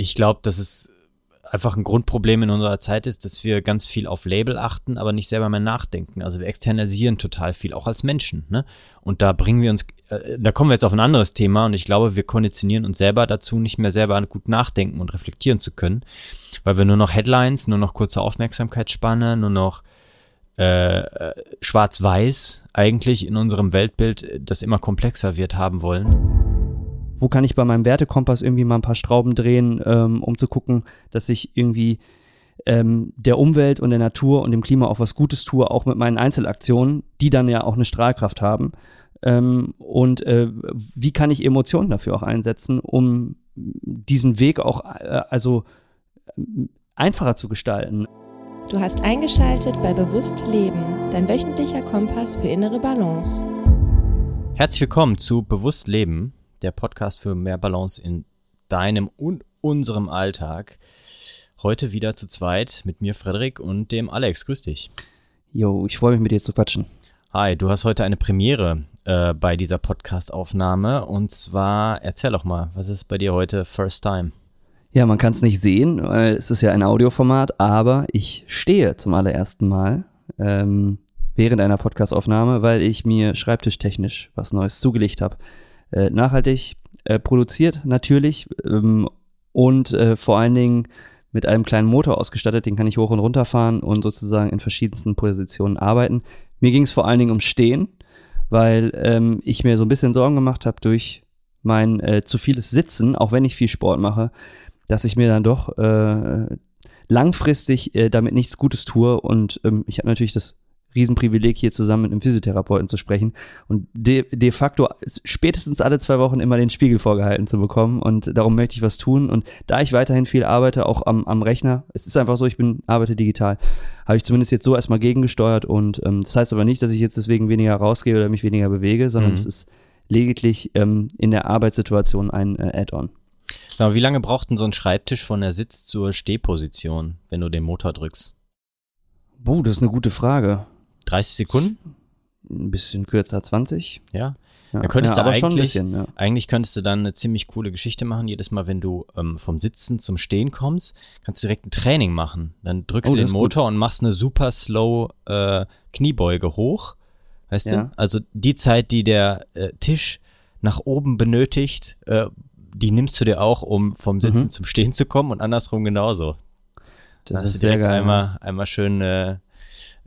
Ich glaube, dass es einfach ein Grundproblem in unserer Zeit ist, dass wir ganz viel auf Label achten, aber nicht selber mehr nachdenken. Also wir externalisieren total viel, auch als Menschen. Ne? Und da bringen wir uns, äh, da kommen wir jetzt auf ein anderes Thema und ich glaube, wir konditionieren uns selber dazu, nicht mehr selber gut nachdenken und reflektieren zu können, weil wir nur noch Headlines, nur noch kurze Aufmerksamkeitsspanne, nur noch äh, äh schwarz-weiß eigentlich in unserem Weltbild, das immer komplexer wird, haben wollen wo kann ich bei meinem Wertekompass irgendwie mal ein paar Schrauben drehen, ähm, um zu gucken, dass ich irgendwie ähm, der Umwelt und der Natur und dem Klima auch was Gutes tue, auch mit meinen Einzelaktionen, die dann ja auch eine Strahlkraft haben. Ähm, und äh, wie kann ich Emotionen dafür auch einsetzen, um diesen Weg auch äh, also äh, einfacher zu gestalten. Du hast eingeschaltet bei Bewusst Leben, dein wöchentlicher Kompass für innere Balance. Herzlich willkommen zu Bewusst Leben, der Podcast für mehr Balance in deinem und unserem Alltag. Heute wieder zu zweit mit mir, Frederik, und dem Alex. Grüß dich. Jo, ich freue mich mit dir zu quatschen. Hi, du hast heute eine Premiere äh, bei dieser Podcast-Aufnahme. Und zwar, erzähl doch mal, was ist bei dir heute First Time? Ja, man kann es nicht sehen, weil es ist ja ein Audioformat, aber ich stehe zum allerersten Mal ähm, während einer Podcastaufnahme, weil ich mir schreibtischtechnisch was Neues zugelegt habe äh, nachhaltig äh, produziert, natürlich, ähm, und äh, vor allen Dingen mit einem kleinen Motor ausgestattet, den kann ich hoch und runter fahren und sozusagen in verschiedensten Positionen arbeiten. Mir ging es vor allen Dingen ums Stehen, weil ähm, ich mir so ein bisschen Sorgen gemacht habe durch mein äh, zu vieles Sitzen, auch wenn ich viel Sport mache, dass ich mir dann doch äh, langfristig äh, damit nichts Gutes tue. Und ähm, ich habe natürlich das Riesenprivileg, hier zusammen mit einem Physiotherapeuten zu sprechen und de, de facto spätestens alle zwei Wochen immer den Spiegel vorgehalten zu bekommen. Und darum möchte ich was tun. Und da ich weiterhin viel arbeite, auch am, am Rechner, es ist einfach so, ich bin, arbeite digital, habe ich zumindest jetzt so erstmal gegengesteuert. Und ähm, das heißt aber nicht, dass ich jetzt deswegen weniger rausgehe oder mich weniger bewege, sondern mhm. es ist lediglich ähm, in der Arbeitssituation ein äh, Add-on. Aber wie lange braucht denn so ein Schreibtisch von der Sitz- zur Stehposition, wenn du den Motor drückst? Buh, das ist eine gute Frage. 30 Sekunden? Ein bisschen kürzer, 20. Ja. Ja, könntest ja, du eigentlich, bisschen, ja. eigentlich könntest du dann eine ziemlich coole Geschichte machen. Jedes Mal, wenn du ähm, vom Sitzen zum Stehen kommst, kannst du direkt ein Training machen. Dann drückst oh, du den Motor gut. und machst eine super slow äh, Kniebeuge hoch. Weißt ja. du? Also die Zeit, die der äh, Tisch nach oben benötigt, äh, die nimmst du dir auch, um vom Sitzen mhm. zum Stehen zu kommen und andersrum genauso. Das ist sehr geil. Einmal, einmal schön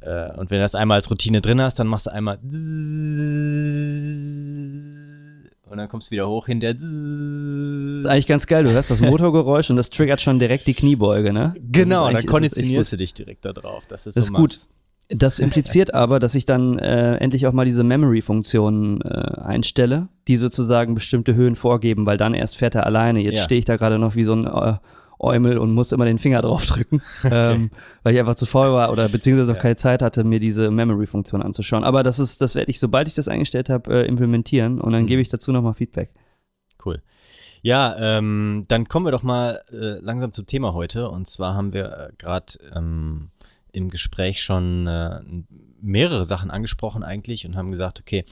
äh, und wenn du das einmal als Routine drin hast, dann machst du einmal und dann kommst du wieder hoch hinter. Das ist eigentlich ganz geil. Du hörst das Motorgeräusch und das triggert schon direkt die Kniebeuge, ne? Genau, dann konditionierst du dich direkt da drauf. Das ist, das so ist gut. Das impliziert aber, dass ich dann äh, endlich auch mal diese Memory-Funktionen äh, einstelle, die sozusagen bestimmte Höhen vorgeben, weil dann erst fährt er alleine. Jetzt ja. stehe ich da gerade noch wie so ein äh, Eumel und musste immer den Finger draufdrücken, ähm, weil ich einfach zu faul war oder beziehungsweise auch ja. keine Zeit hatte, mir diese Memory-Funktion anzuschauen. Aber das ist, das werde ich, sobald ich das eingestellt habe, äh, implementieren und dann mhm. gebe ich dazu nochmal Feedback. Cool. Ja, ähm, dann kommen wir doch mal äh, langsam zum Thema heute. Und zwar haben wir äh, gerade ähm, im Gespräch schon äh, mehrere Sachen angesprochen eigentlich und haben gesagt, okay,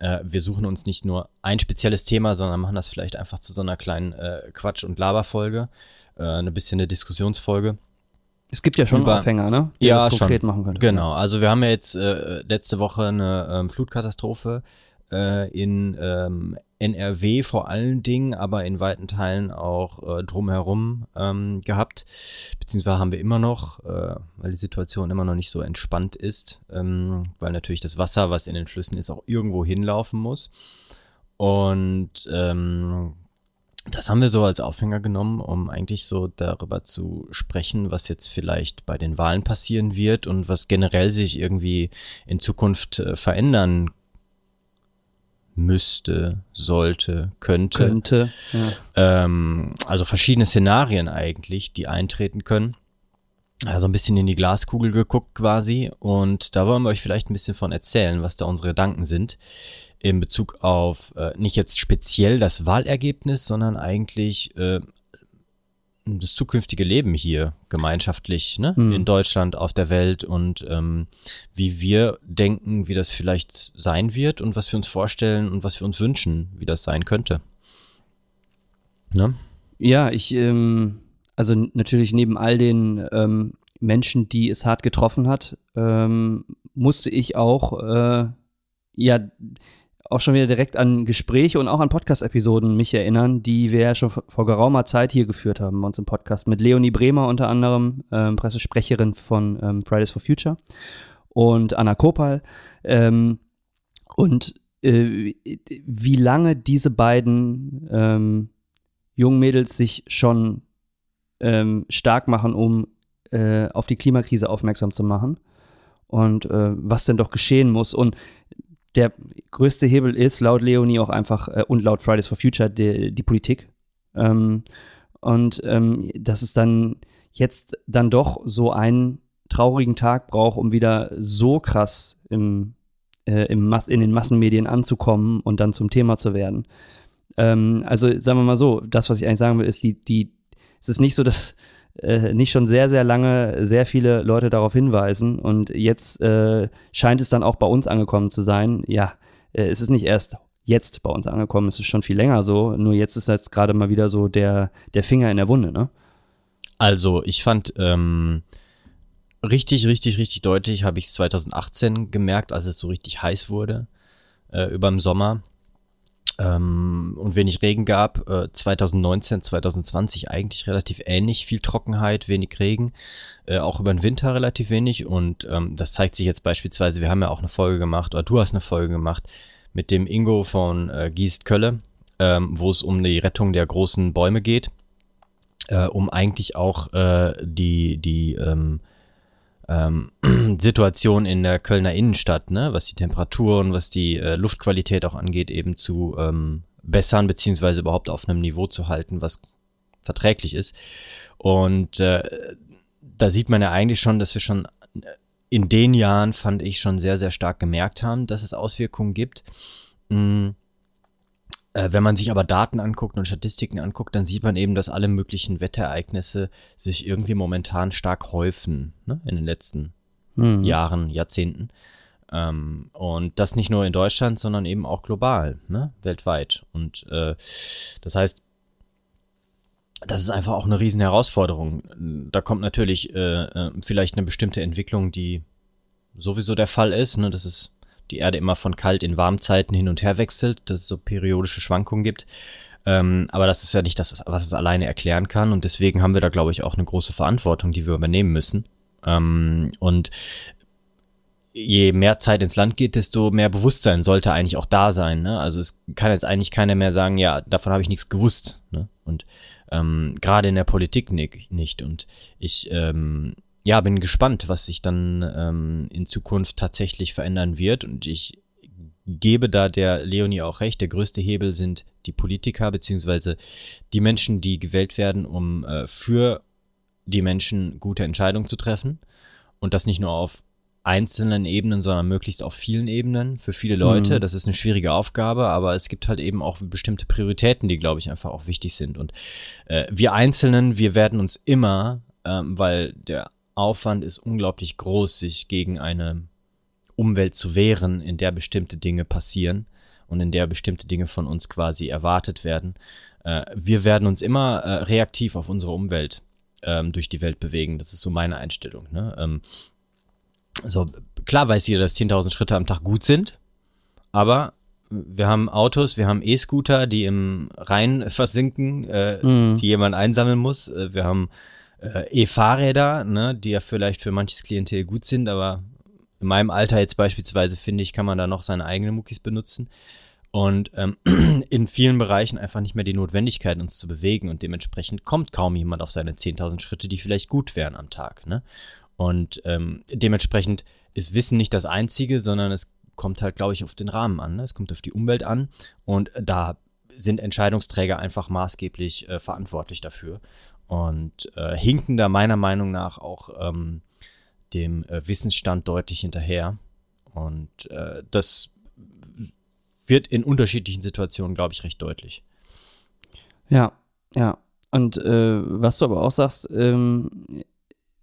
äh, wir suchen uns nicht nur ein spezielles Thema, sondern machen das vielleicht einfach zu so einer kleinen äh, Quatsch- und Laberfolge äh, eine bisschen eine Diskussionsfolge. Es gibt ja schon über, Aufhänger, ne? Die ja, das konkret schon. machen können. Genau. Also wir haben ja jetzt äh, letzte Woche eine ähm, Flutkatastrophe äh, in ähm, NRW vor allen Dingen, aber in weiten Teilen auch äh, drumherum ähm, gehabt. Beziehungsweise haben wir immer noch, äh, weil die Situation immer noch nicht so entspannt ist, ähm, weil natürlich das Wasser, was in den Flüssen ist, auch irgendwo hinlaufen muss. Und ähm, das haben wir so als Aufhänger genommen, um eigentlich so darüber zu sprechen, was jetzt vielleicht bei den Wahlen passieren wird und was generell sich irgendwie in Zukunft äh, verändern müsste, sollte, könnte. Könnte. Ja. Ähm, also verschiedene Szenarien eigentlich, die eintreten können. Also ein bisschen in die Glaskugel geguckt quasi und da wollen wir euch vielleicht ein bisschen von erzählen, was da unsere Gedanken sind in Bezug auf äh, nicht jetzt speziell das Wahlergebnis, sondern eigentlich äh, das zukünftige Leben hier gemeinschaftlich ne? Mhm. in Deutschland, auf der Welt und ähm, wie wir denken, wie das vielleicht sein wird und was wir uns vorstellen und was wir uns wünschen, wie das sein könnte. Ne? Ja, ich, ähm, also natürlich neben all den ähm, Menschen, die es hart getroffen hat, ähm, musste ich auch, äh, ja, auch schon wieder direkt an Gespräche und auch an Podcast-Episoden mich erinnern, die wir ja schon vor geraumer Zeit hier geführt haben bei uns im Podcast. Mit Leonie Bremer unter anderem, ähm, Pressesprecherin von ähm, Fridays for Future und Anna Kopal. Ähm, und äh, wie lange diese beiden ähm, jungen Mädels sich schon ähm, stark machen, um äh, auf die Klimakrise aufmerksam zu machen und äh, was denn doch geschehen muss. Und der größte Hebel ist laut Leonie auch einfach äh, und laut Fridays for Future die, die Politik. Ähm, und ähm, dass es dann jetzt dann doch so einen traurigen Tag braucht, um wieder so krass im, äh, im Mass in den Massenmedien anzukommen und dann zum Thema zu werden. Ähm, also sagen wir mal so, das, was ich eigentlich sagen will, ist, die, die, es ist nicht so, dass äh, nicht schon sehr, sehr lange sehr viele Leute darauf hinweisen und jetzt äh, scheint es dann auch bei uns angekommen zu sein. Ja, äh, es ist nicht erst jetzt bei uns angekommen, es ist schon viel länger so, nur jetzt ist jetzt gerade mal wieder so der, der Finger in der Wunde, ne? Also, ich fand ähm, richtig, richtig, richtig deutlich, habe ich es 2018 gemerkt, als es so richtig heiß wurde äh, über Sommer ähm, und wenig Regen gab. Äh, 2019, 2020 eigentlich relativ ähnlich, viel Trockenheit, wenig Regen, äh, auch über den Winter relativ wenig und ähm, das zeigt sich jetzt beispielsweise, wir haben ja auch eine Folge gemacht, oder du hast eine Folge gemacht mit dem Ingo von äh, Giest Kölle, ähm, wo es um die Rettung der großen Bäume geht, äh, um eigentlich auch äh, die, die ähm, Situation in der Kölner Innenstadt, ne, was die Temperaturen, was die äh, Luftqualität auch angeht, eben zu ähm, bessern, beziehungsweise überhaupt auf einem Niveau zu halten, was verträglich ist. Und äh, da sieht man ja eigentlich schon, dass wir schon in den Jahren, fand ich, schon sehr, sehr stark gemerkt haben, dass es Auswirkungen gibt. Mhm. Äh, wenn man sich aber Daten anguckt und Statistiken anguckt, dann sieht man eben, dass alle möglichen Wetterereignisse sich irgendwie momentan stark häufen ne, in den letzten mhm. Jahren, Jahrzehnten. Ähm, und das nicht nur in Deutschland, sondern eben auch global, ne, weltweit. Und äh, das heißt, das ist einfach auch eine riesen Herausforderung. Da kommt natürlich äh, äh vielleicht eine bestimmte Entwicklung, die sowieso der Fall ist. Ne? Das ist die Erde immer von kalt in Warmzeiten hin und her wechselt, dass es so periodische Schwankungen gibt. Ähm, aber das ist ja nicht das, was es alleine erklären kann. Und deswegen haben wir da, glaube ich, auch eine große Verantwortung, die wir übernehmen müssen. Ähm, und je mehr Zeit ins Land geht, desto mehr Bewusstsein sollte eigentlich auch da sein. Ne? Also es kann jetzt eigentlich keiner mehr sagen, ja, davon habe ich nichts gewusst. Ne? Und ähm, gerade in der Politik nicht. Und ich ähm, ja, bin gespannt, was sich dann ähm, in Zukunft tatsächlich verändern wird. Und ich gebe da der Leonie auch recht. Der größte Hebel sind die Politiker, beziehungsweise die Menschen, die gewählt werden, um äh, für die Menschen gute Entscheidungen zu treffen. Und das nicht nur auf einzelnen Ebenen, sondern möglichst auf vielen Ebenen für viele Leute. Mhm. Das ist eine schwierige Aufgabe, aber es gibt halt eben auch bestimmte Prioritäten, die, glaube ich, einfach auch wichtig sind. Und äh, wir Einzelnen, wir werden uns immer, ähm, weil der Aufwand ist unglaublich groß, sich gegen eine Umwelt zu wehren, in der bestimmte Dinge passieren und in der bestimmte Dinge von uns quasi erwartet werden. Äh, wir werden uns immer äh, reaktiv auf unsere Umwelt ähm, durch die Welt bewegen. Das ist so meine Einstellung. Ne? Ähm, so, klar weiß jeder, dass 10.000 Schritte am Tag gut sind, aber wir haben Autos, wir haben E-Scooter, die im Rhein versinken, äh, mhm. die jemand einsammeln muss. Äh, wir haben äh, E-Fahrräder, ne, die ja vielleicht für manches Klientel gut sind, aber in meinem Alter jetzt beispielsweise finde ich, kann man da noch seine eigenen Muckis benutzen und ähm, in vielen Bereichen einfach nicht mehr die Notwendigkeit, uns zu bewegen und dementsprechend kommt kaum jemand auf seine 10.000 Schritte, die vielleicht gut wären am Tag. Ne? Und ähm, dementsprechend ist Wissen nicht das Einzige, sondern es kommt halt, glaube ich, auf den Rahmen an. Ne? Es kommt auf die Umwelt an und da sind Entscheidungsträger einfach maßgeblich äh, verantwortlich dafür und äh, hinken da meiner Meinung nach auch ähm, dem äh, Wissensstand deutlich hinterher. Und äh, das wird in unterschiedlichen Situationen, glaube ich, recht deutlich. Ja, ja. Und äh, was du aber auch sagst, ähm,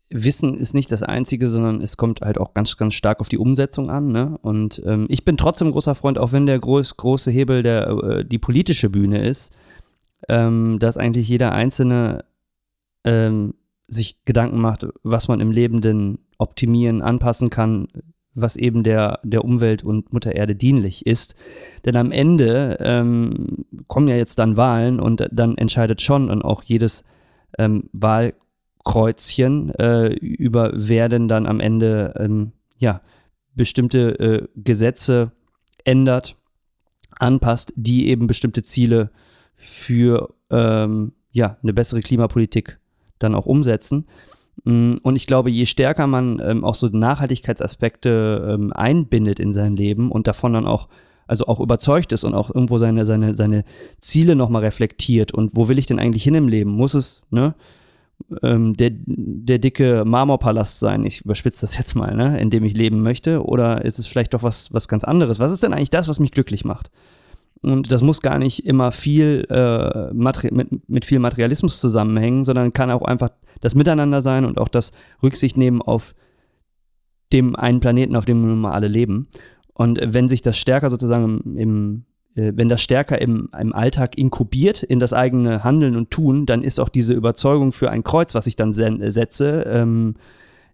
Wissen ist nicht das Einzige, sondern es kommt halt auch ganz, ganz stark auf die Umsetzung an. Ne? Und ähm, ich bin trotzdem großer Freund, auch wenn der groß, große Hebel der, äh, die politische Bühne ist, ähm, dass eigentlich jeder Einzelne ähm, sich Gedanken macht, was man im Leben denn optimieren, anpassen kann, was eben der, der Umwelt und Mutter Erde dienlich ist. Denn am Ende ähm, kommen ja jetzt dann Wahlen und dann entscheidet schon und auch jedes ähm, Wahlkreuzchen äh, über wer denn dann am Ende ähm, ja, bestimmte äh, Gesetze ändert, anpasst, die eben bestimmte Ziele für ähm, ja, eine bessere Klimapolitik dann auch umsetzen. Mm, und ich glaube, je stärker man ähm, auch so Nachhaltigkeitsaspekte ähm, einbindet in sein Leben und davon dann auch, also auch überzeugt ist und auch irgendwo seine, seine, seine Ziele nochmal reflektiert und wo will ich denn eigentlich hin im Leben? Muss es, ne? Ähm, der, der dicke Marmorpalast sein, ich überspitze das jetzt mal, ne, in dem ich leben möchte, oder ist es vielleicht doch was, was ganz anderes? Was ist denn eigentlich das, was mich glücklich macht? Und das muss gar nicht immer viel äh, mit, mit viel Materialismus zusammenhängen, sondern kann auch einfach das Miteinander sein und auch das Rücksicht nehmen auf dem einen Planeten, auf dem wir nun mal alle leben. Und wenn sich das stärker sozusagen im, äh, wenn das stärker im, im Alltag inkubiert in das eigene Handeln und Tun, dann ist auch diese Überzeugung für ein Kreuz, was ich dann setze, ähm,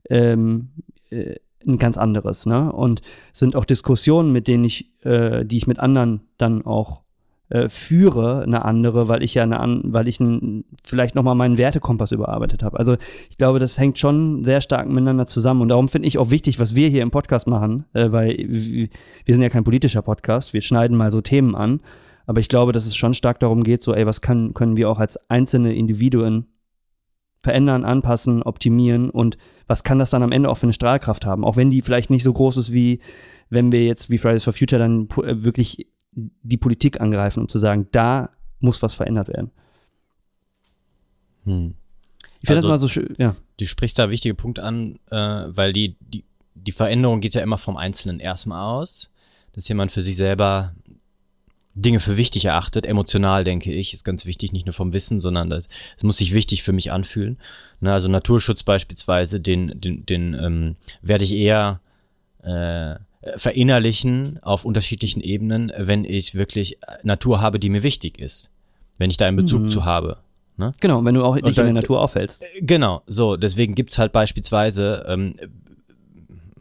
ähm, äh, ein ganz anderes, ne? Und sind auch Diskussionen, mit denen ich, äh, die ich mit anderen dann auch äh, führe, eine andere, weil ich ja eine an, weil ich ein, vielleicht nochmal meinen Wertekompass überarbeitet habe. Also ich glaube, das hängt schon sehr stark miteinander zusammen. Und darum finde ich auch wichtig, was wir hier im Podcast machen, äh, weil wir sind ja kein politischer Podcast, wir schneiden mal so Themen an. Aber ich glaube, dass es schon stark darum geht, so, ey, was kann, können wir auch als einzelne Individuen verändern, anpassen, optimieren und was kann das dann am Ende auch für eine Strahlkraft haben? Auch wenn die vielleicht nicht so groß ist, wie wenn wir jetzt wie Fridays for Future dann äh, wirklich die Politik angreifen, um zu sagen, da muss was verändert werden. Hm. Ich finde also, das mal so schön, ja. Du sprichst da wichtige Punkte an, äh, weil die, die, die Veränderung geht ja immer vom Einzelnen erstmal aus, dass jemand für sich selber Dinge für wichtig erachtet, emotional denke ich, ist ganz wichtig, nicht nur vom Wissen, sondern das, das muss sich wichtig für mich anfühlen. Ne, also Naturschutz beispielsweise, den, den, den ähm, werde ich eher äh, verinnerlichen auf unterschiedlichen Ebenen, wenn ich wirklich Natur habe, die mir wichtig ist. Wenn ich da einen Bezug mhm. zu habe. Ne? Genau, wenn du auch dich dann, in der Natur aufhältst. Äh, genau, so, deswegen gibt's halt beispielsweise, ähm,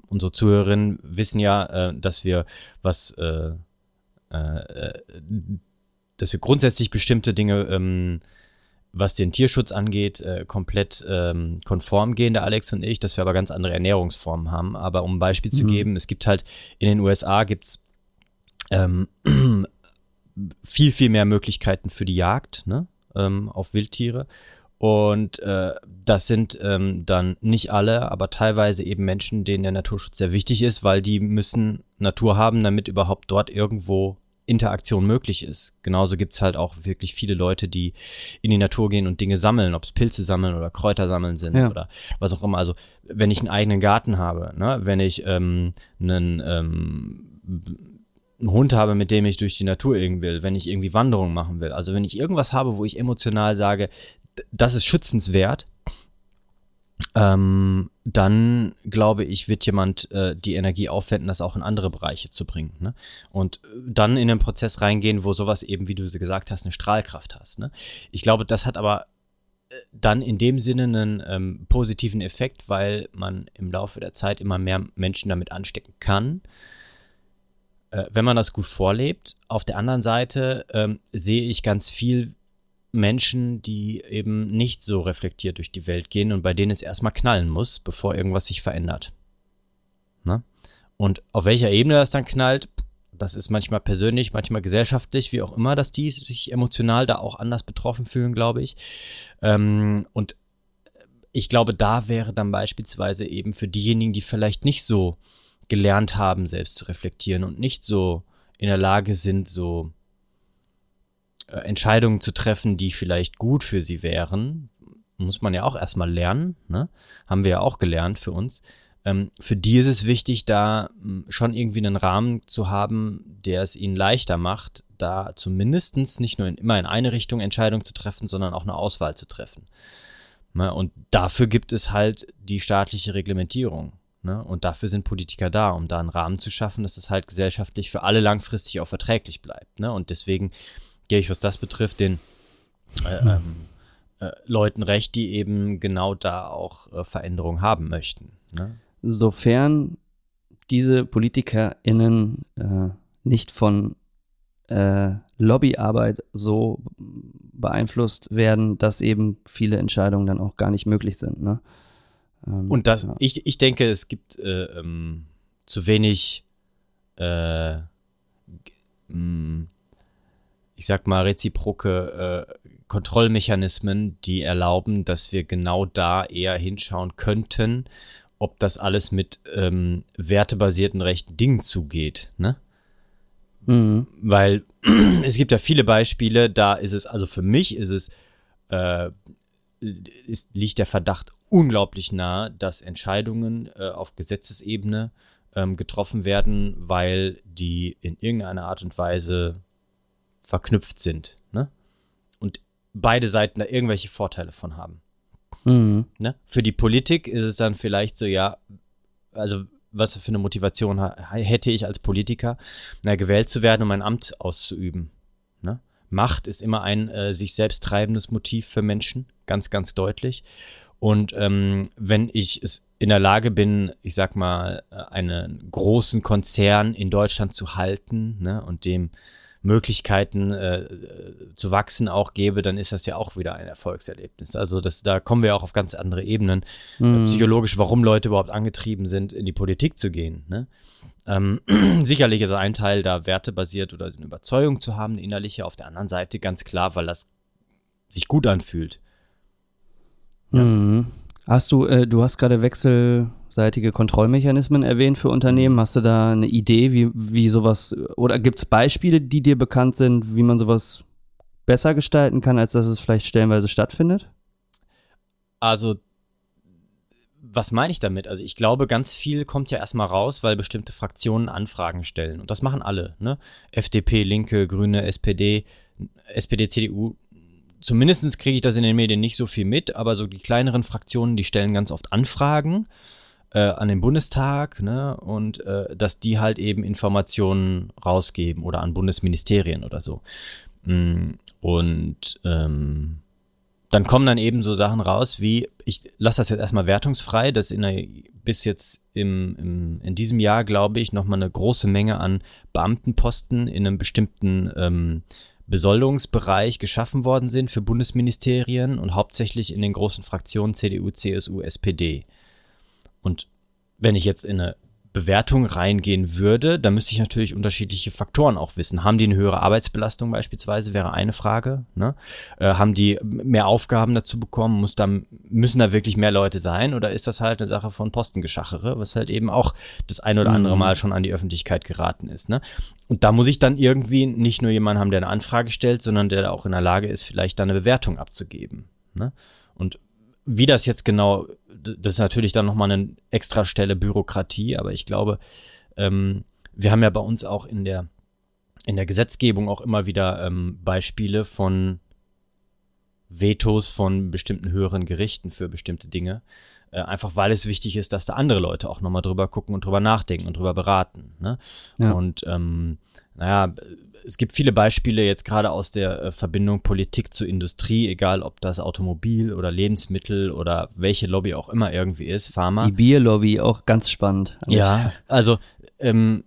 unsere Zuhörerinnen wissen ja, äh, dass wir was äh, äh, dass wir grundsätzlich bestimmte Dinge, ähm, was den Tierschutz angeht, äh, komplett ähm, konform gehen, der Alex und ich, dass wir aber ganz andere Ernährungsformen haben. Aber um ein Beispiel mhm. zu geben, es gibt halt in den USA gibt's ähm, viel, viel mehr Möglichkeiten für die Jagd ne? ähm, auf Wildtiere. Und äh, das sind ähm, dann nicht alle, aber teilweise eben Menschen, denen der Naturschutz sehr wichtig ist, weil die müssen Natur haben, damit überhaupt dort irgendwo Interaktion möglich ist. Genauso gibt's halt auch wirklich viele Leute, die in die Natur gehen und Dinge sammeln, ob es Pilze sammeln oder Kräuter sammeln sind ja. oder was auch immer. Also wenn ich einen eigenen Garten habe, ne, wenn ich ähm, einen ähm, einen Hund habe, mit dem ich durch die Natur irgendwie will, wenn ich irgendwie Wanderungen machen will. Also wenn ich irgendwas habe, wo ich emotional sage, das ist schützenswert, ähm, dann glaube ich, wird jemand äh, die Energie aufwenden, das auch in andere Bereiche zu bringen. Ne? Und dann in den Prozess reingehen, wo sowas eben, wie du gesagt hast, eine Strahlkraft hast. Ne? Ich glaube, das hat aber äh, dann in dem Sinne einen ähm, positiven Effekt, weil man im Laufe der Zeit immer mehr Menschen damit anstecken kann äh, wenn man das gut vorlebt. Auf der anderen Seite ähm, sehe ich ganz viel Menschen, die eben nicht so reflektiert durch die Welt gehen und bei denen es erstmal knallen muss, bevor irgendwas sich verändert. Ne? Und auf welcher Ebene das dann knallt, das ist manchmal persönlich, manchmal gesellschaftlich, wie auch immer, dass die sich emotional da auch anders betroffen fühlen, glaube ich. Ähm, und ich glaube, da wäre dann beispielsweise eben für diejenigen, die vielleicht nicht so gelernt haben, selbst zu reflektieren und nicht so in der Lage sind, so Entscheidungen zu treffen, die vielleicht gut für sie wären, muss man ja auch erstmal lernen, ne? haben wir ja auch gelernt für uns. Ähm, für die ist es wichtig, da schon irgendwie einen Rahmen zu haben, der es ihnen leichter macht, da zumindestens nicht nur in, immer in eine Richtung Entscheidungen zu treffen, sondern auch eine Auswahl zu treffen. Ne? Und dafür gibt es halt die staatliche Reglementierung. Ne? Und dafür sind Politiker da, um da einen Rahmen zu schaffen, dass es halt gesellschaftlich für alle langfristig auch verträglich bleibt. Ne? Und deswegen gehe ich, was das betrifft, den äh, ähm, äh, Leuten recht, die eben genau da auch äh, Veränderung haben möchten. Ne? Sofern diese PolitikerInnen äh, nicht von äh, Lobbyarbeit so beeinflusst werden, dass eben viele Entscheidungen dann auch gar nicht möglich sind. Ne? Ähm, Und das, ja. ich, ich denke, es gibt äh, ähm, zu wenig, äh, mm, ich sag mal, reziproke äh, Kontrollmechanismen, die erlauben, dass wir genau da eher hinschauen könnten, ob das alles mit ähm, wertebasierten rechten Dingen zugeht, ne? Mhm. Weil es gibt ja viele Beispiele, da ist es, also für mich ist es, äh, ist, liegt der Verdacht unglaublich nahe, dass Entscheidungen äh, auf Gesetzesebene ähm, getroffen werden, weil die in irgendeiner Art und Weise verknüpft sind. Ne? Und beide Seiten da irgendwelche Vorteile von haben. Mhm. Ne? Für die Politik ist es dann vielleicht so, ja, also was für eine Motivation hätte ich als Politiker, na, gewählt zu werden, um mein Amt auszuüben. Ne? Macht ist immer ein äh, sich selbst treibendes Motiv für Menschen, ganz, ganz deutlich. Und ähm, wenn ich es in der Lage bin, ich sag mal, äh, einen großen Konzern in Deutschland zu halten ne, und dem Möglichkeiten äh, zu wachsen auch gebe, dann ist das ja auch wieder ein Erfolgserlebnis. Also das, da kommen wir auch auf ganz andere Ebenen, mhm. psychologisch, warum Leute überhaupt angetrieben sind, in die Politik zu gehen. Ne? Ähm, sicherlich ist ein Teil da wertebasiert oder eine Überzeugung zu haben, eine innerliche. Auf der anderen Seite ganz klar, weil das sich gut anfühlt. Ja. Mhm. Hast du, äh, du hast gerade wechselseitige Kontrollmechanismen erwähnt für Unternehmen. Hast du da eine Idee, wie, wie sowas, oder gibt es Beispiele, die dir bekannt sind, wie man sowas besser gestalten kann, als dass es vielleicht stellenweise stattfindet? Also, was meine ich damit? Also, ich glaube, ganz viel kommt ja erstmal raus, weil bestimmte Fraktionen Anfragen stellen. Und das machen alle, ne? FDP, Linke, Grüne, SPD, SPD, CDU, zumindest kriege ich das in den Medien nicht so viel mit, aber so die kleineren Fraktionen, die stellen ganz oft Anfragen äh, an den Bundestag, ne, und äh, dass die halt eben Informationen rausgeben oder an Bundesministerien oder so. Mm, und ähm, dann kommen dann eben so Sachen raus wie, ich lasse das jetzt erstmal wertungsfrei, dass in der, bis jetzt im, im, in diesem Jahr, glaube ich, nochmal eine große Menge an Beamtenposten in einem bestimmten ähm, Besoldungsbereich geschaffen worden sind für Bundesministerien und hauptsächlich in den großen Fraktionen CDU, CSU, SPD. Und wenn ich jetzt in eine Bewertung reingehen würde, dann müsste ich natürlich unterschiedliche Faktoren auch wissen. Haben die eine höhere Arbeitsbelastung beispielsweise, wäre eine Frage. Ne? Äh, haben die mehr Aufgaben dazu bekommen? Muss da, müssen da wirklich mehr Leute sein? Oder ist das halt eine Sache von Postengeschachere, was halt eben auch das ein oder andere mhm. Mal schon an die Öffentlichkeit geraten ist. Ne? Und da muss ich dann irgendwie nicht nur jemanden haben, der eine Anfrage stellt, sondern der auch in der Lage ist, vielleicht da eine Bewertung abzugeben. Ne? Und wie das jetzt genau das ist natürlich dann nochmal eine extra Stelle Bürokratie, aber ich glaube, ähm, wir haben ja bei uns auch in der, in der Gesetzgebung auch immer wieder ähm, Beispiele von Vetos von bestimmten höheren Gerichten für bestimmte Dinge. Äh, einfach weil es wichtig ist, dass da andere Leute auch nochmal drüber gucken und drüber nachdenken und drüber beraten. Ne? Ja. Und ähm, naja, es gibt viele Beispiele jetzt gerade aus der äh, Verbindung Politik zu Industrie, egal ob das Automobil oder Lebensmittel oder welche Lobby auch immer irgendwie ist, Pharma. Die Bierlobby auch ganz spannend. Ja, also ähm,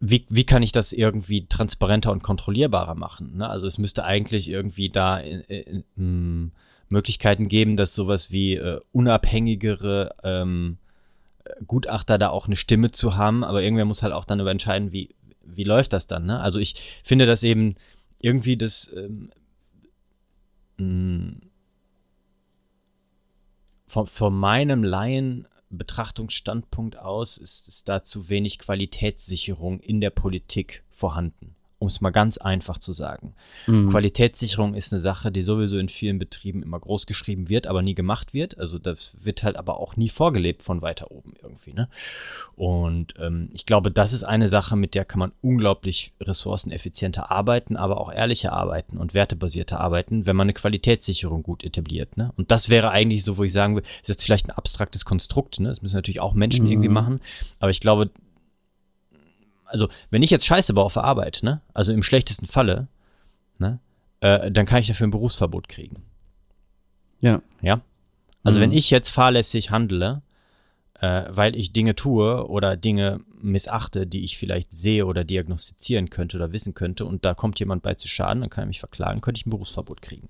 wie, wie kann ich das irgendwie transparenter und kontrollierbarer machen? Ne? Also es müsste eigentlich irgendwie da in, in, in, Möglichkeiten geben, dass sowas wie äh, unabhängigere ähm, Gutachter da auch eine Stimme zu haben, aber irgendwer muss halt auch dann über entscheiden, wie, wie läuft das dann? Ne? Also ich finde, dass eben irgendwie das ähm, mm, von, von meinem Laien Betrachtungsstandpunkt aus ist, ist da zu wenig Qualitätssicherung in der Politik vorhanden um es mal ganz einfach zu sagen. Mhm. Qualitätssicherung ist eine Sache, die sowieso in vielen Betrieben immer groß geschrieben wird, aber nie gemacht wird. Also das wird halt aber auch nie vorgelebt von weiter oben irgendwie. Ne? Und ähm, ich glaube, das ist eine Sache, mit der kann man unglaublich ressourceneffizienter arbeiten, aber auch ehrlicher arbeiten und wertebasierter arbeiten, wenn man eine Qualitätssicherung gut etabliert. Ne? Und das wäre eigentlich so, wo ich sagen will, das ist jetzt vielleicht ein abstraktes Konstrukt. Ne? Das müssen natürlich auch Menschen mhm. irgendwie machen. Aber ich glaube, also wenn ich jetzt Scheiße baue auf der Arbeit, ne, also im schlechtesten Falle, ne, äh, dann kann ich dafür ein Berufsverbot kriegen. Ja. Ja. Also Mhm. wenn ich jetzt fahrlässig handle, äh, weil ich Dinge tue oder Dinge missachte, die ich vielleicht sehe oder diagnostizieren könnte oder wissen könnte und da kommt jemand bei zu Schaden, dann kann er mich verklagen, könnte ich ein Berufsverbot kriegen.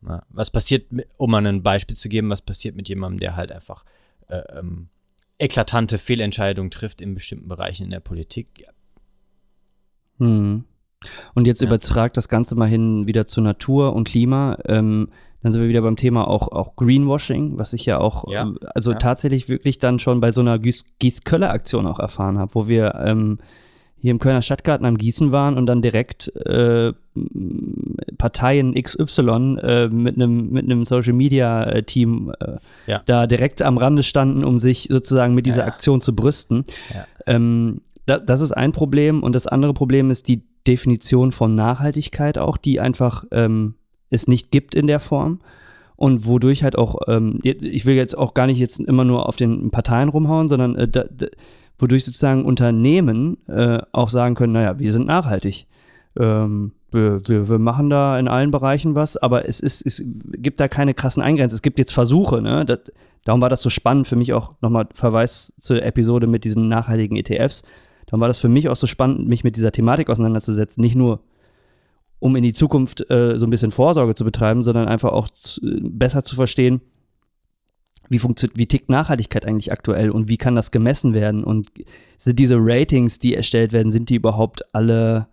Na, was passiert, mit- um mal ein Beispiel zu geben, was passiert mit jemandem, der halt einfach äh, ähm, eklatante Fehlentscheidungen trifft in bestimmten Bereichen in der Politik? Hm. Und jetzt Ja. übertragt das Ganze mal hin wieder zu Natur und Klima. Ähm, dann sind wir wieder beim Thema auch, auch Greenwashing, was ich ja auch, Ja. ähm, also Ja. tatsächlich wirklich dann schon bei so einer Gieß Gießköller-Aktion auch erfahren habe, wo wir ähm, hier im Kölner Stadtgarten am Gießen waren und dann direkt äh, Parteien XY äh, mit einem mit einem Social Media äh, Team äh, Ja. da direkt am Rande standen, um sich sozusagen mit dieser Ja, ja. Aktion zu brüsten. Ähm, da, das ist ein Problem und das andere Problem ist die Definition von Nachhaltigkeit auch, die einfach ähm, es nicht gibt in der Form und wodurch halt auch, ähm, ich will jetzt auch gar nicht jetzt immer nur auf den Parteien rumhauen, sondern äh, da, da, wodurch sozusagen Unternehmen äh, auch sagen können, naja, wir sind nachhaltig. Ähm, wir, wir, wir machen da in allen Bereichen was, aber es ist, es gibt da keine krassen Eingrenzungen. Es gibt jetzt Versuche, ne? Das, darum war das so spannend für mich auch nochmal Verweis zur Episode mit diesen nachhaltigen ETFs. Darum war das für mich auch so spannend, mich mit dieser Thematik auseinanderzusetzen. Nicht nur, um in die Zukunft äh, so ein bisschen Vorsorge zu betreiben, sondern einfach auch zu, besser zu verstehen, wie funktioniert, wie tickt Nachhaltigkeit eigentlich aktuell und wie kann das gemessen werden und sind diese Ratings, die erstellt werden, sind die überhaupt alle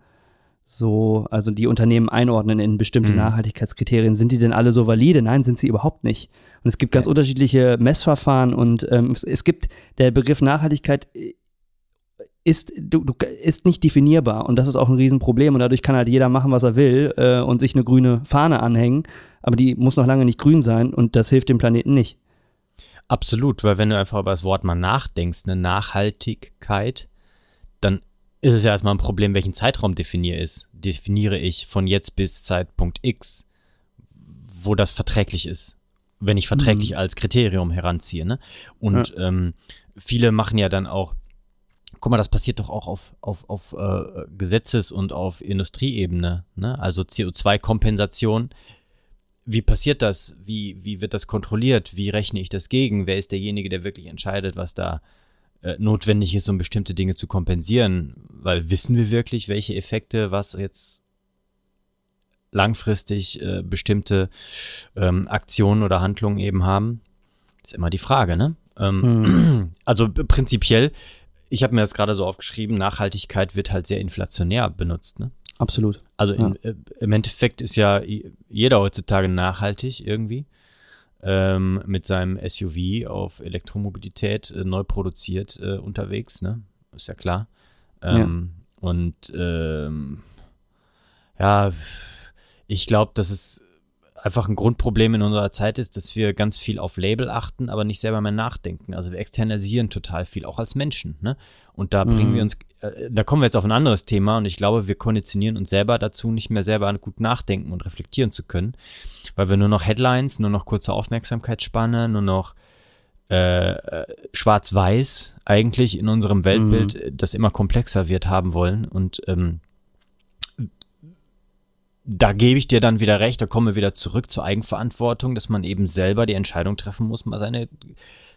so, also die Unternehmen einordnen in bestimmte Mhm. Nachhaltigkeitskriterien, sind die denn alle so valide? Nein, sind sie überhaupt nicht. Und es gibt ganz Ja. unterschiedliche Messverfahren und ähm, es, es gibt der Begriff Nachhaltigkeit ist, du, du, ist nicht definierbar und das ist auch ein Riesenproblem und dadurch kann halt jeder machen, was er will äh, und sich eine grüne Fahne anhängen, aber die muss noch lange nicht grün sein und das hilft dem Planeten nicht. Absolut, weil wenn du einfach über das Wort mal nachdenkst, eine Nachhaltigkeit, dann ist es ja erstmal ein Problem, welchen Zeitraum definiere, ist, definiere ich von jetzt bis Zeitpunkt X, wo das verträglich ist, wenn ich verträglich als Kriterium heranziehe. Ne? Und ähm, viele machen ja dann auch, guck mal, das passiert doch auch auf, auf, auf äh, Gesetzes- und auf Industrieebene, ne? also CO2-Kompensation wie passiert das? Wie, wie wird das kontrolliert? Wie rechne ich das gegen? Wer ist derjenige, der wirklich entscheidet, was da äh, notwendig ist, um bestimmte Dinge zu kompensieren? Weil wissen wir wirklich, welche Effekte, was jetzt langfristig äh, bestimmte ähm, Aktionen oder Handlungen eben haben? ist immer die Frage, ne? Ähm, Also p- prinzipiell, ich habe mir das gerade so aufgeschrieben, Nachhaltigkeit wird halt sehr inflationär benutzt, ne? Absolut. Also Ja. in, äh, im Endeffekt ist ja jeder heutzutage nachhaltig irgendwie. Ähm, mit seinem SUV auf Elektromobilität äh, neu produziert äh, unterwegs, ne? Ist ja klar. Ähm, Und ähm, ja, ich glaube, dass es einfach ein Grundproblem in unserer Zeit ist, dass wir ganz viel auf Label achten, aber nicht selber mehr nachdenken. Also wir externalisieren total viel, auch als Menschen. Ne? Und da bringen Mhm. wir uns, äh, da kommen wir jetzt auf ein anderes Thema und ich glaube, wir konditionieren uns selber dazu, nicht mehr selber gut nachdenken und reflektieren zu können, weil wir nur noch Headlines, nur noch kurze Aufmerksamkeitsspanne, nur noch äh, äh, schwarz-weiß eigentlich in unserem Weltbild, äh, das immer komplexer wird, haben wollen. Und ähm, da gebe ich dir dann wieder recht, da kommen wir wieder zurück zur Eigenverantwortung, dass man eben selber die Entscheidung treffen muss, mal seine,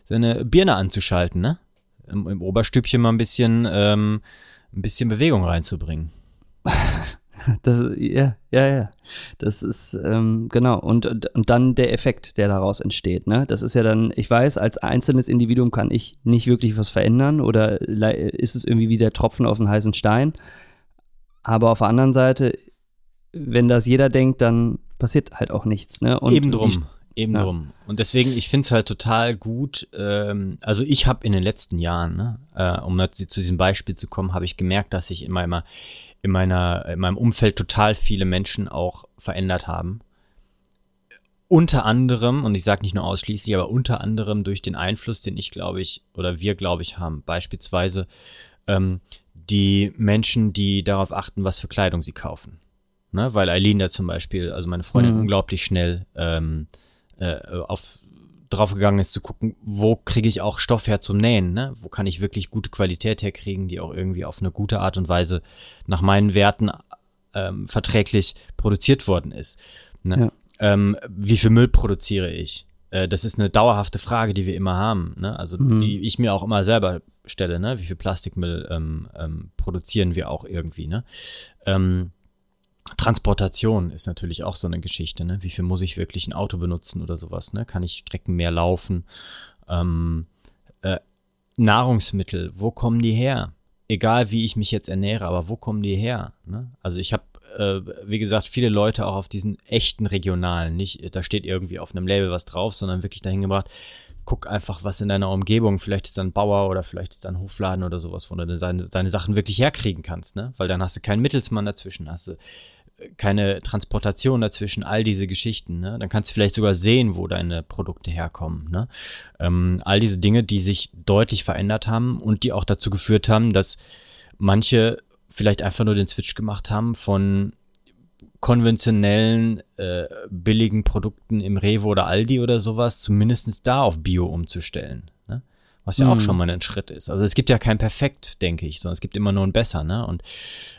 seine Birne anzuschalten, ne? Im, im Oberstübchen mal ein bisschen, ähm, ein bisschen Bewegung reinzubringen. Das, ja, ja, ja. Das ist, ähm, genau. Und, und, dann der Effekt, der daraus entsteht. Ne? Das ist ja dann, ich weiß, als einzelnes Individuum kann ich nicht wirklich was verändern oder ist es irgendwie wie der Tropfen auf den heißen Stein. Aber auf der anderen Seite, wenn das jeder denkt, dann passiert halt auch nichts. Ne? Und eben drum. Eben Ja. drum. Und deswegen, ich finde es halt total gut. Ähm, also ich habe in den letzten Jahren, ne, äh, um zu diesem Beispiel zu kommen, habe ich gemerkt, dass sich in meiner, in meiner, in meinem Umfeld total viele Menschen auch verändert haben. Unter anderem, und ich sage nicht nur ausschließlich, aber unter anderem durch den Einfluss, den ich glaube ich, oder wir glaube ich haben. Beispielsweise ähm, die Menschen, die darauf achten, was für Kleidung sie kaufen. Ne? Weil Eileen da zum Beispiel, also meine Freundin, Mhm. unglaublich schnell ähm, äh, auf draufgegangen ist zu gucken, wo kriege ich auch Stoff her zum Nähen, ne? Wo kann ich wirklich gute Qualität herkriegen, die auch irgendwie auf eine gute Art und Weise nach meinen Werten äh, ähm, verträglich produziert worden ist. Ne? Ja. Ähm, wie viel Müll produziere ich? Äh, das ist eine dauerhafte Frage, die wir immer haben. Ne? Also Mhm. die ich mir auch immer selber stelle. Ne? Wie viel Plastikmüll ähm, ähm, produzieren wir auch irgendwie? Ne? Transportation ist natürlich auch so eine Geschichte. Ne? Wie viel muss ich wirklich ein Auto benutzen oder sowas? Ne? Kann ich Strecken mehr laufen? Ähm, äh, Nahrungsmittel, wo kommen die her? Egal wie ich mich jetzt ernähre, aber wo kommen die her? Ne? Also ich habe, äh, wie gesagt, viele Leute auch auf diesen echten regionalen, nicht, da steht irgendwie auf einem Label was drauf, sondern wirklich dahin gebracht, guck einfach, was in deiner Umgebung, vielleicht ist da ein Bauer oder vielleicht ist da ein Hofladen oder sowas, wo du deine, deine Sachen wirklich herkriegen kannst, ne? Weil dann hast du keinen Mittelsmann dazwischen, hast du keine Transportation dazwischen, all diese Geschichten, ne? Dann kannst du vielleicht sogar sehen, wo deine Produkte herkommen, ne? Ähm, all diese Dinge, die sich deutlich verändert haben und die auch dazu geführt haben, dass manche vielleicht einfach nur den Switch gemacht haben von konventionellen, äh, billigen Produkten im Rewe oder Aldi oder sowas, zumindestens da auf Bio umzustellen. Ne? Was ja auch Mhm. schon mal ein Schritt ist. Also es gibt ja kein Perfekt, denke ich, sondern es gibt immer nur ein Besser. Ne? Und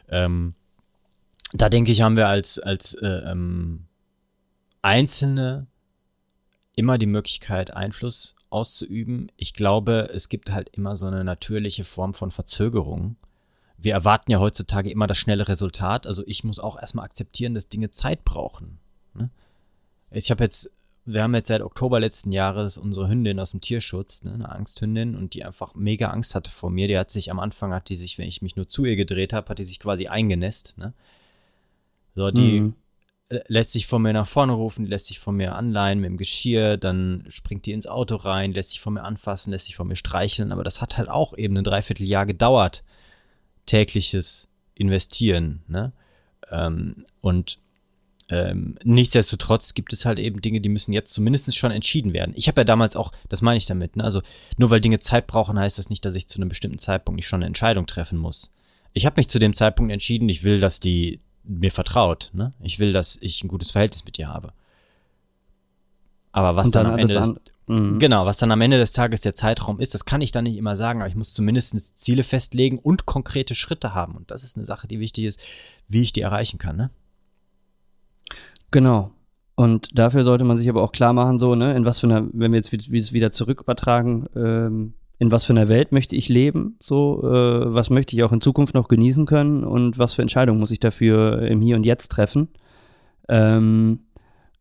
ähm, da denke ich, haben wir als, als äh, ähm, Einzelne immer die Möglichkeit, Einfluss auszuüben. Ich glaube, es gibt halt immer so eine natürliche Form von Verzögerung. Wir erwarten ja heutzutage immer das schnelle Resultat. Also ich muss auch erstmal akzeptieren, dass Dinge Zeit brauchen. Ne? Ich habe jetzt, wir haben jetzt seit Oktober letzten Jahres unsere Hündin aus dem Tierschutz, ne, eine Angsthündin, und die einfach mega Angst hatte vor mir. Die hat sich am Anfang, hat die sich, wenn ich mich nur zu ihr gedreht habe, hat die sich quasi eingenässt. Ne? So, die, Mhm. lässt sich von mir nach vorne rufen, lässt sich von mir anleihen mit dem Geschirr, dann springt die ins Auto rein, lässt sich von mir anfassen, lässt sich von mir streicheln, aber das hat halt auch eben ein Dreivierteljahr gedauert, tägliches Investieren, ne? Ähm, und ähm, nichtsdestotrotz gibt es halt eben Dinge, die müssen jetzt zumindest schon entschieden werden. Ich habe ja damals auch, das meine ich damit, ne? also nur weil Dinge Zeit brauchen, heißt das nicht, dass ich zu einem bestimmten Zeitpunkt nicht schon eine Entscheidung treffen muss. Ich habe mich zu dem Zeitpunkt entschieden, ich will, dass die mir vertraut. Ne? Ich will, dass ich ein gutes Verhältnis mit ihr habe. Aber was dann, dann am Ende des, Mhm. genau, was dann am Ende des Tages der Zeitraum ist, das kann ich dann nicht immer sagen, aber ich muss zumindest Ziele festlegen und konkrete Schritte haben. Und das ist eine Sache, die wichtig ist, wie ich die erreichen kann. Ne? Genau. Und dafür sollte man sich aber auch klar machen, so, ne, in was für einer, wenn wir jetzt wie- wie es wieder zurück übertragen, ähm, in was für einer Welt möchte ich leben, so, äh, was möchte ich auch in Zukunft noch genießen können und was für Entscheidungen muss ich dafür im Hier und Jetzt treffen, ähm,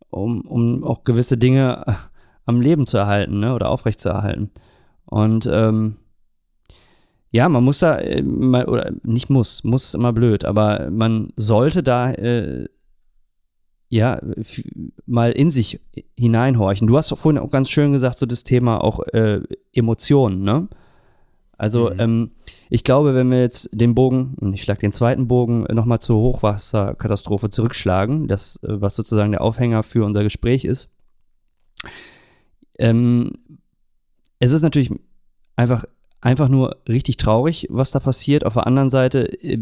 um, um auch gewisse Dinge am Leben zu erhalten, ne, oder aufrecht zu erhalten. Und ähm, ja, man muss da, äh, oder nicht muss, muss ist immer blöd, aber man sollte da äh, ja, mal in sich hineinhorchen. Du hast doch vorhin auch ganz schön gesagt, so das Thema auch äh, Emotionen, ne? Also, Mhm. ähm, ich glaube, wenn wir jetzt den Bogen, und ich schlage den zweiten Bogen, nochmal zur Hochwasserkatastrophe zurückschlagen, das, äh, was sozusagen der Aufhänger für unser Gespräch ist. Ähm, es ist natürlich einfach, einfach nur richtig traurig, was da passiert. Auf der anderen Seite, äh,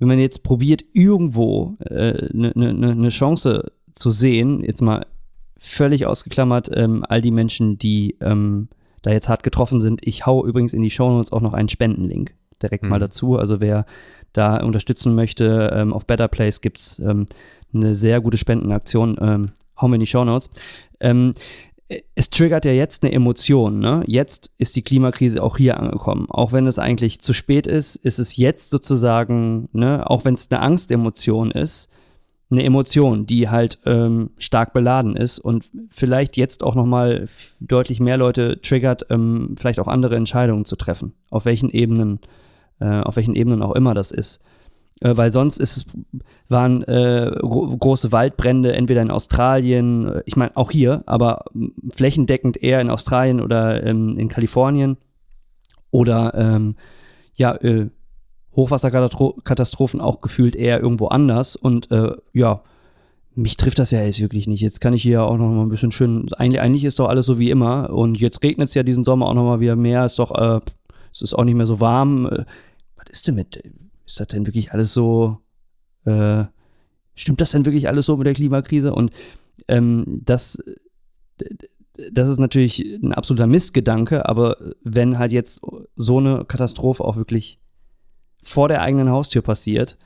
wenn man jetzt probiert, irgendwo eine äh, ne, ne, ne Chance zu sehen, jetzt mal völlig ausgeklammert, ähm, all die Menschen, die ähm, da jetzt hart getroffen sind. Ich hau übrigens in die Shownotes auch noch einen Spendenlink direkt mal Mhm. dazu. Also wer da unterstützen möchte, ähm, auf Better Place gibt's ähm, eine sehr gute Spendenaktion. Ähm, hauen wir in die Shownotes. Ähm, es triggert ja jetzt eine Emotion. Ne? Jetzt ist die Klimakrise auch hier angekommen. Auch wenn es eigentlich zu spät ist, ist es jetzt sozusagen, ne, auch wenn es eine Angstemotion ist, eine Emotion, die halt ähm, stark beladen ist und vielleicht jetzt auch nochmal deutlich mehr Leute triggert, ähm, vielleicht auch andere Entscheidungen zu treffen. Auf welchen Ebenen, äh, auf welchen Ebenen auch immer das ist. Äh, weil sonst ist es, waren äh, gro große Waldbrände entweder in Australien, äh, ich meine auch hier, aber flächendeckend eher in Australien oder ähm, in Kalifornien oder ähm, ja, äh, Hochwasserkatastrophen auch gefühlt eher irgendwo anders und äh, ja, mich trifft das ja jetzt wirklich nicht. Jetzt kann ich hier auch noch mal ein bisschen schön, eigentlich, eigentlich ist doch alles so wie immer und jetzt regnet es ja diesen Sommer auch noch mal wieder mehr, ist doch, äh, es ist auch nicht mehr so warm. Äh, was ist denn mit, ist das denn wirklich alles so, äh, stimmt das denn wirklich alles so mit der Klimakrise? Und ähm, das, das ist natürlich ein absoluter Missgedanke, aber wenn halt jetzt so eine Katastrophe auch wirklich vor der eigenen Haustür passiert,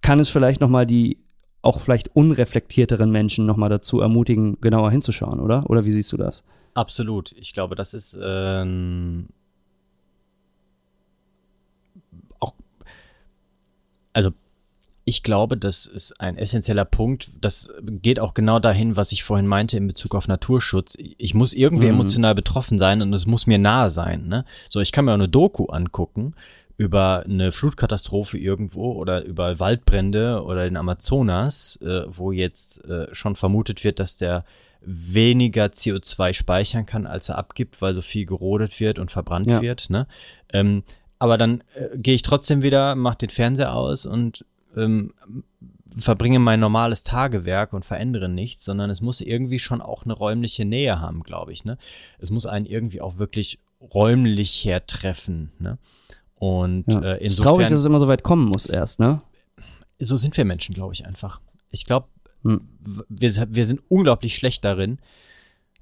kann es vielleicht nochmal die auch vielleicht unreflektierteren Menschen nochmal dazu ermutigen, genauer hinzuschauen, oder? Oder wie siehst du das? Absolut. Ich glaube, das ist ähm, also ich glaube, das ist ein essentieller Punkt. Das geht auch genau dahin, was ich vorhin meinte in Bezug auf Naturschutz. Ich muss irgendwie mhm. emotional betroffen sein und es muss mir nahe sein. Ne? So, ich kann mir auch eine Doku angucken über eine Flutkatastrophe irgendwo oder über Waldbrände oder den Amazonas, äh, wo jetzt äh, schon vermutet wird, dass der weniger CO2 speichern kann, als er abgibt, weil so viel gerodet wird und verbrannt ja. wird. Ne? Ähm, aber dann äh, gehe ich trotzdem wieder, mache den Fernseher aus und ähm, verbringe mein normales Tagewerk und verändere nichts, sondern es muss irgendwie schon auch eine räumliche Nähe haben, glaube ich. Ne? Es muss einen irgendwie auch wirklich räumlich hertreffen. Ne? Und ja. äh, insofern. Es ist traurig, dass es immer so weit kommen muss erst, ne? So sind wir Menschen, glaube ich, einfach. Ich glaube, hm. wir, wir sind unglaublich schlecht darin,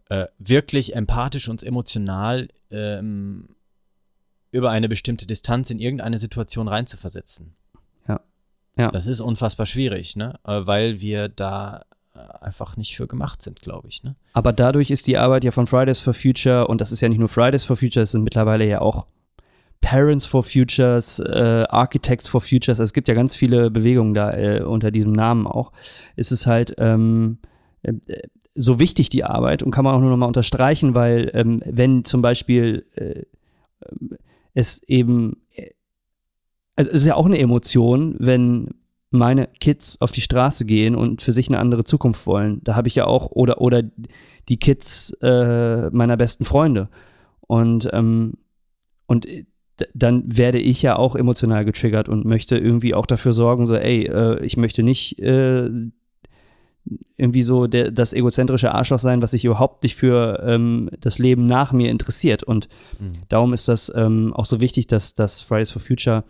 äh, wirklich empathisch und emotional ähm, über eine bestimmte Distanz in irgendeine Situation reinzuversetzen. Ja. ja. Das ist unfassbar schwierig, ne? Äh, weil wir da äh, einfach nicht für gemacht sind, glaube ich. Ne? Aber dadurch ist die Arbeit ja von Fridays for Future, und das ist ja nicht nur Fridays for Future, es sind mittlerweile ja auch Parents for Futures, äh, Architects for Futures, also es gibt ja ganz viele Bewegungen da äh, unter diesem Namen auch, ist es halt ähm, äh, so wichtig, die Arbeit, und kann man auch nur nochmal unterstreichen, weil ähm, wenn zum Beispiel äh, es eben, äh, also es ist ja auch eine Emotion, wenn meine Kids auf die Straße gehen und für sich eine andere Zukunft wollen. Da habe ich ja auch, oder, oder die Kids äh, meiner besten Freunde. Und, ähm, und dann werde ich ja auch emotional getriggert und möchte irgendwie auch dafür sorgen, so, ey, äh, ich möchte nicht äh, irgendwie so der, das egozentrische Arschloch sein, was sich überhaupt nicht für ähm, das Leben nach mir interessiert. Und mhm. darum ist das ähm, auch so wichtig, dass, dass Fridays for Future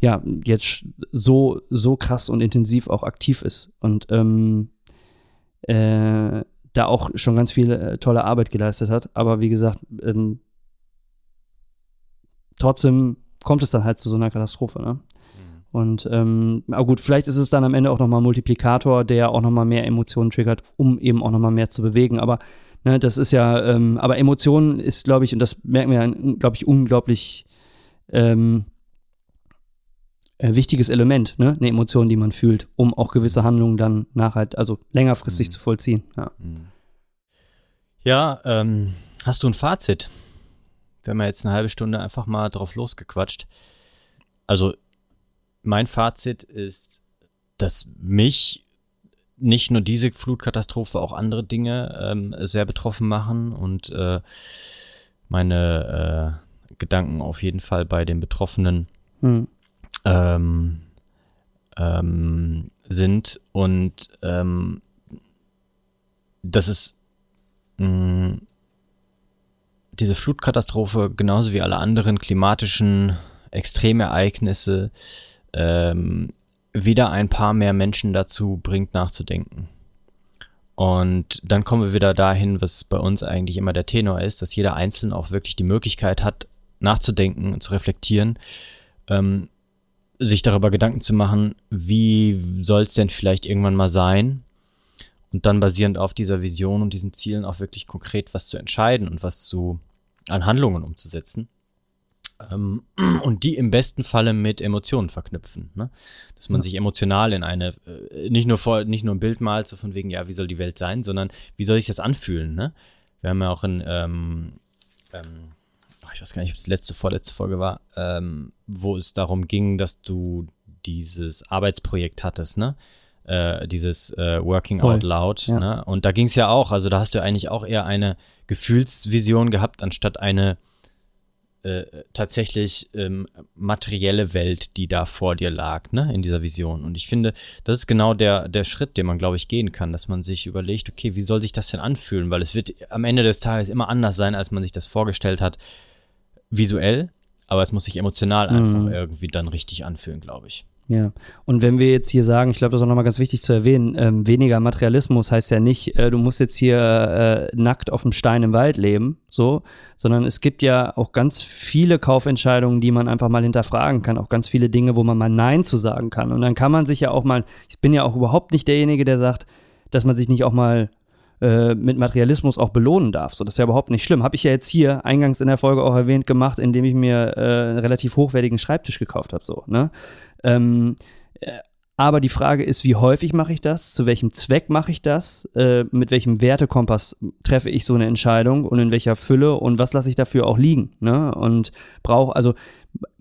ja jetzt so, so krass und intensiv auch aktiv ist und ähm, äh, da auch schon ganz viel äh, tolle Arbeit geleistet hat. Aber wie gesagt, ähm, trotzdem kommt es dann halt zu so einer Katastrophe. Ne? Und ähm, aber gut, vielleicht ist es dann am Ende auch nochmal ein Multiplikator, der auch nochmal mehr Emotionen triggert, um eben auch nochmal mehr zu bewegen. Aber ne, das ist ja, ähm, aber Emotionen ist, glaube ich, und das merken wir, ja, glaube ich, unglaublich ähm, äh, wichtiges Element, ne? Eine Emotion, die man fühlt, um auch gewisse Handlungen dann nachher, also längerfristig mhm. zu vollziehen. Ja, mhm. ja ähm, hast du ein Fazit? Wir haben ja jetzt eine halbe Stunde einfach mal drauf losgequatscht. Also, mein Fazit ist, dass mich nicht nur diese Flutkatastrophe, auch andere Dinge ähm, sehr betroffen machen und äh, meine äh, Gedanken auf jeden Fall bei den Betroffenen hm. ähm, ähm, sind und ähm, das ist mh, diese Flutkatastrophe genauso wie alle anderen klimatischen Extremereignisse ähm, wieder ein paar mehr Menschen dazu bringt, nachzudenken. Und dann kommen wir wieder dahin, was bei uns eigentlich immer der Tenor ist, dass jeder Einzelne auch wirklich die Möglichkeit hat, nachzudenken und zu reflektieren, ähm, sich darüber Gedanken zu machen, wie soll es denn vielleicht irgendwann mal sein und dann basierend auf dieser Vision und diesen Zielen auch wirklich konkret was zu entscheiden und was zu an Handlungen umzusetzen. Ähm, und die im besten Falle mit Emotionen verknüpfen. Ne? Dass man ja. sich emotional in eine, äh, nicht nur vor, nicht nur ein Bild malt, so von wegen, ja, wie soll die Welt sein, sondern wie soll sich das anfühlen? Ne? Wir haben ja auch in, ähm, ähm, ich weiß gar nicht, ob es letzte, vorletzte Folge war, ähm, wo es darum ging, dass du dieses Arbeitsprojekt hattest, ne? Äh, dieses äh, Working Voll. Out Loud. Ja. Ne? Und da ging es ja auch, also da hast du eigentlich auch eher eine Gefühlsvision gehabt, anstatt eine äh, tatsächlich ähm, materielle Welt, die da vor dir lag, ne, in dieser Vision. Und ich finde, das ist genau der, der Schritt, den man, glaube ich, gehen kann, dass man sich überlegt, okay, wie soll sich das denn anfühlen? Weil es wird am Ende des Tages immer anders sein, als man sich das vorgestellt hat, visuell, aber es muss sich emotional einfach mhm. irgendwie dann richtig anfühlen, glaube ich. Ja, und wenn wir jetzt hier sagen, ich glaube, das ist auch nochmal ganz wichtig zu erwähnen, ähm, weniger Materialismus heißt ja nicht, äh, du musst jetzt hier äh, nackt auf dem Stein im Wald leben, so, sondern es gibt ja auch ganz viele Kaufentscheidungen, die man einfach mal hinterfragen kann, auch ganz viele Dinge, wo man mal Nein zu sagen kann. Und dann kann man sich ja auch mal, ich bin ja auch überhaupt nicht derjenige, der sagt, dass man sich nicht auch mal äh, mit Materialismus auch belohnen darf. So, das ist ja überhaupt nicht schlimm. Habe ich ja jetzt hier eingangs in der Folge auch erwähnt gemacht, indem ich mir äh, einen relativ hochwertigen Schreibtisch gekauft habe. So, ne? Ähm, äh, aber die Frage ist, wie häufig mache ich das? Zu welchem Zweck mache ich das? Äh, mit welchem Wertekompass treffe ich so eine Entscheidung und in welcher Fülle und was lasse ich dafür auch liegen? Ne? Und brauche, also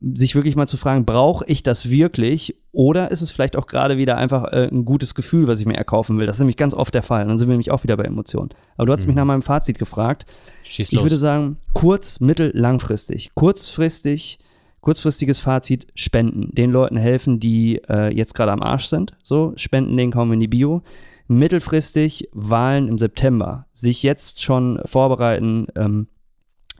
sich wirklich mal zu fragen, brauche ich das wirklich oder ist es vielleicht auch gerade wieder einfach äh, ein gutes Gefühl, was ich mir erkaufen will? Das ist nämlich ganz oft der Fall. Dann sind wir nämlich auch wieder bei Emotionen. Aber du hast mhm. mich nach meinem Fazit gefragt. Schieß los. Ich würde sagen, kurz, mittel, langfristig. Kurzfristig Kurzfristiges Fazit, Spenden. Den Leuten helfen, die äh, jetzt gerade am Arsch sind. So, Spenden, den kommen in die Bio. Mittelfristig Wahlen im September. Sich jetzt schon vorbereiten, ähm,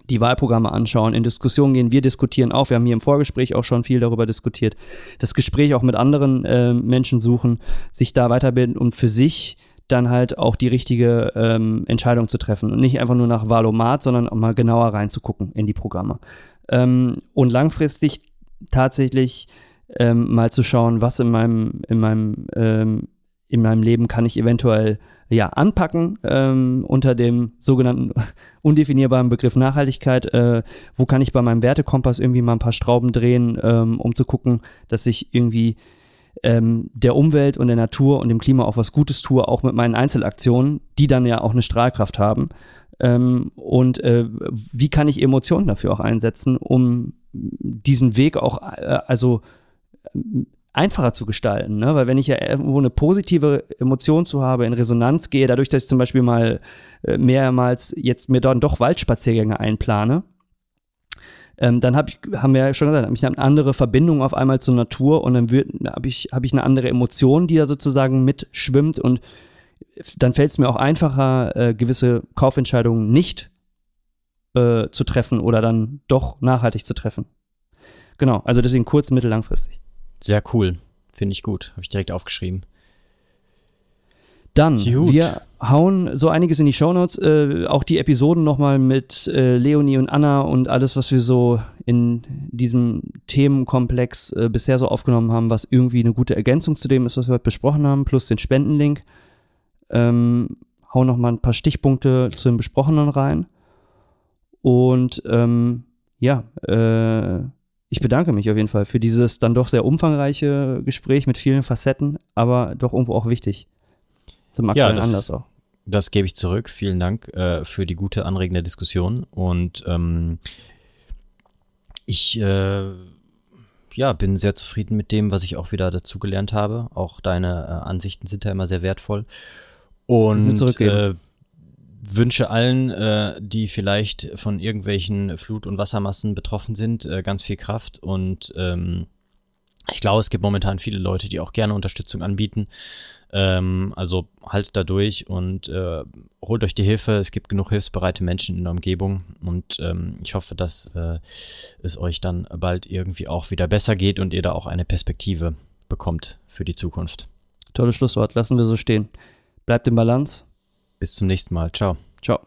die Wahlprogramme anschauen, in Diskussionen gehen. Wir diskutieren auch. Wir haben hier im Vorgespräch auch schon viel darüber diskutiert. Das Gespräch auch mit anderen äh, Menschen suchen, sich da weiterbilden und für sich dann halt auch die richtige ähm, Entscheidung zu treffen und nicht einfach nur nach Wahlomat, sondern auch mal genauer reinzugucken in die Programme ähm, und langfristig tatsächlich ähm, mal zu schauen, was in meinem, in meinem, ähm, in meinem Leben kann ich eventuell ja, anpacken ähm, unter dem sogenannten undefinierbaren Begriff Nachhaltigkeit. Äh, wo kann ich bei meinem Wertekompass irgendwie mal ein paar Strauben drehen, ähm, um zu gucken, dass ich irgendwie ähm, der Umwelt und der Natur und dem Klima auch was Gutes tue, auch mit meinen Einzelaktionen, die dann ja auch eine Strahlkraft haben. Ähm, und äh, wie kann ich Emotionen dafür auch einsetzen, um diesen Weg auch äh, also einfacher zu gestalten, ne? Weil wenn ich ja irgendwo eine positive Emotion zu habe, in Resonanz gehe, dadurch, dass ich zum Beispiel mal äh, mehrmals jetzt mir dann doch Waldspaziergänge einplane, ähm, dann hab ich, haben wir ja schon gesagt, habe ich eine andere Verbindung auf einmal zur Natur und dann habe ich, hab ich eine andere Emotion, die da sozusagen mitschwimmt und dann fällt es mir auch einfacher, äh, gewisse Kaufentscheidungen nicht äh, zu treffen oder dann doch nachhaltig zu treffen. Genau, also deswegen kurz, mittel, langfristig. Sehr cool, finde ich gut, habe ich direkt aufgeschrieben. Dann, Gut. wir hauen so einiges in die Shownotes, äh, auch die Episoden nochmal mit äh, Leonie und Anna und alles, was wir so in diesem Themenkomplex äh, bisher so aufgenommen haben, was irgendwie eine gute Ergänzung zu dem ist, was wir heute besprochen haben, plus den Spendenlink ähm, hau noch mal ein paar Stichpunkte zu den Besprochenen rein. Und ähm, ja, äh, ich bedanke mich auf jeden Fall für dieses dann doch sehr umfangreiche Gespräch mit vielen Facetten, aber doch irgendwo auch wichtig. Zum aktuellen ja, das, Anlass auch. Das gebe ich zurück. Vielen Dank äh, für die gute, anregende Diskussion. Und ähm, ich äh, ja, bin sehr zufrieden mit dem, was ich auch wieder dazugelernt habe. Auch deine äh, Ansichten sind ja immer sehr wertvoll. Und äh, wünsche allen, äh, die vielleicht von irgendwelchen Flut- und Wassermassen betroffen sind, äh, ganz viel Kraft. Und ähm, ich glaube, es gibt momentan viele Leute, die auch gerne Unterstützung anbieten. Ähm, also halt da durch und äh, holt euch die Hilfe. Es gibt genug hilfsbereite Menschen in der Umgebung und ähm, ich hoffe, dass äh, es euch dann bald irgendwie auch wieder besser geht und ihr da auch eine Perspektive bekommt für die Zukunft. Tolles Schlusswort, lassen wir so stehen. Bleibt im Balance. Bis zum nächsten Mal. Ciao. Ciao.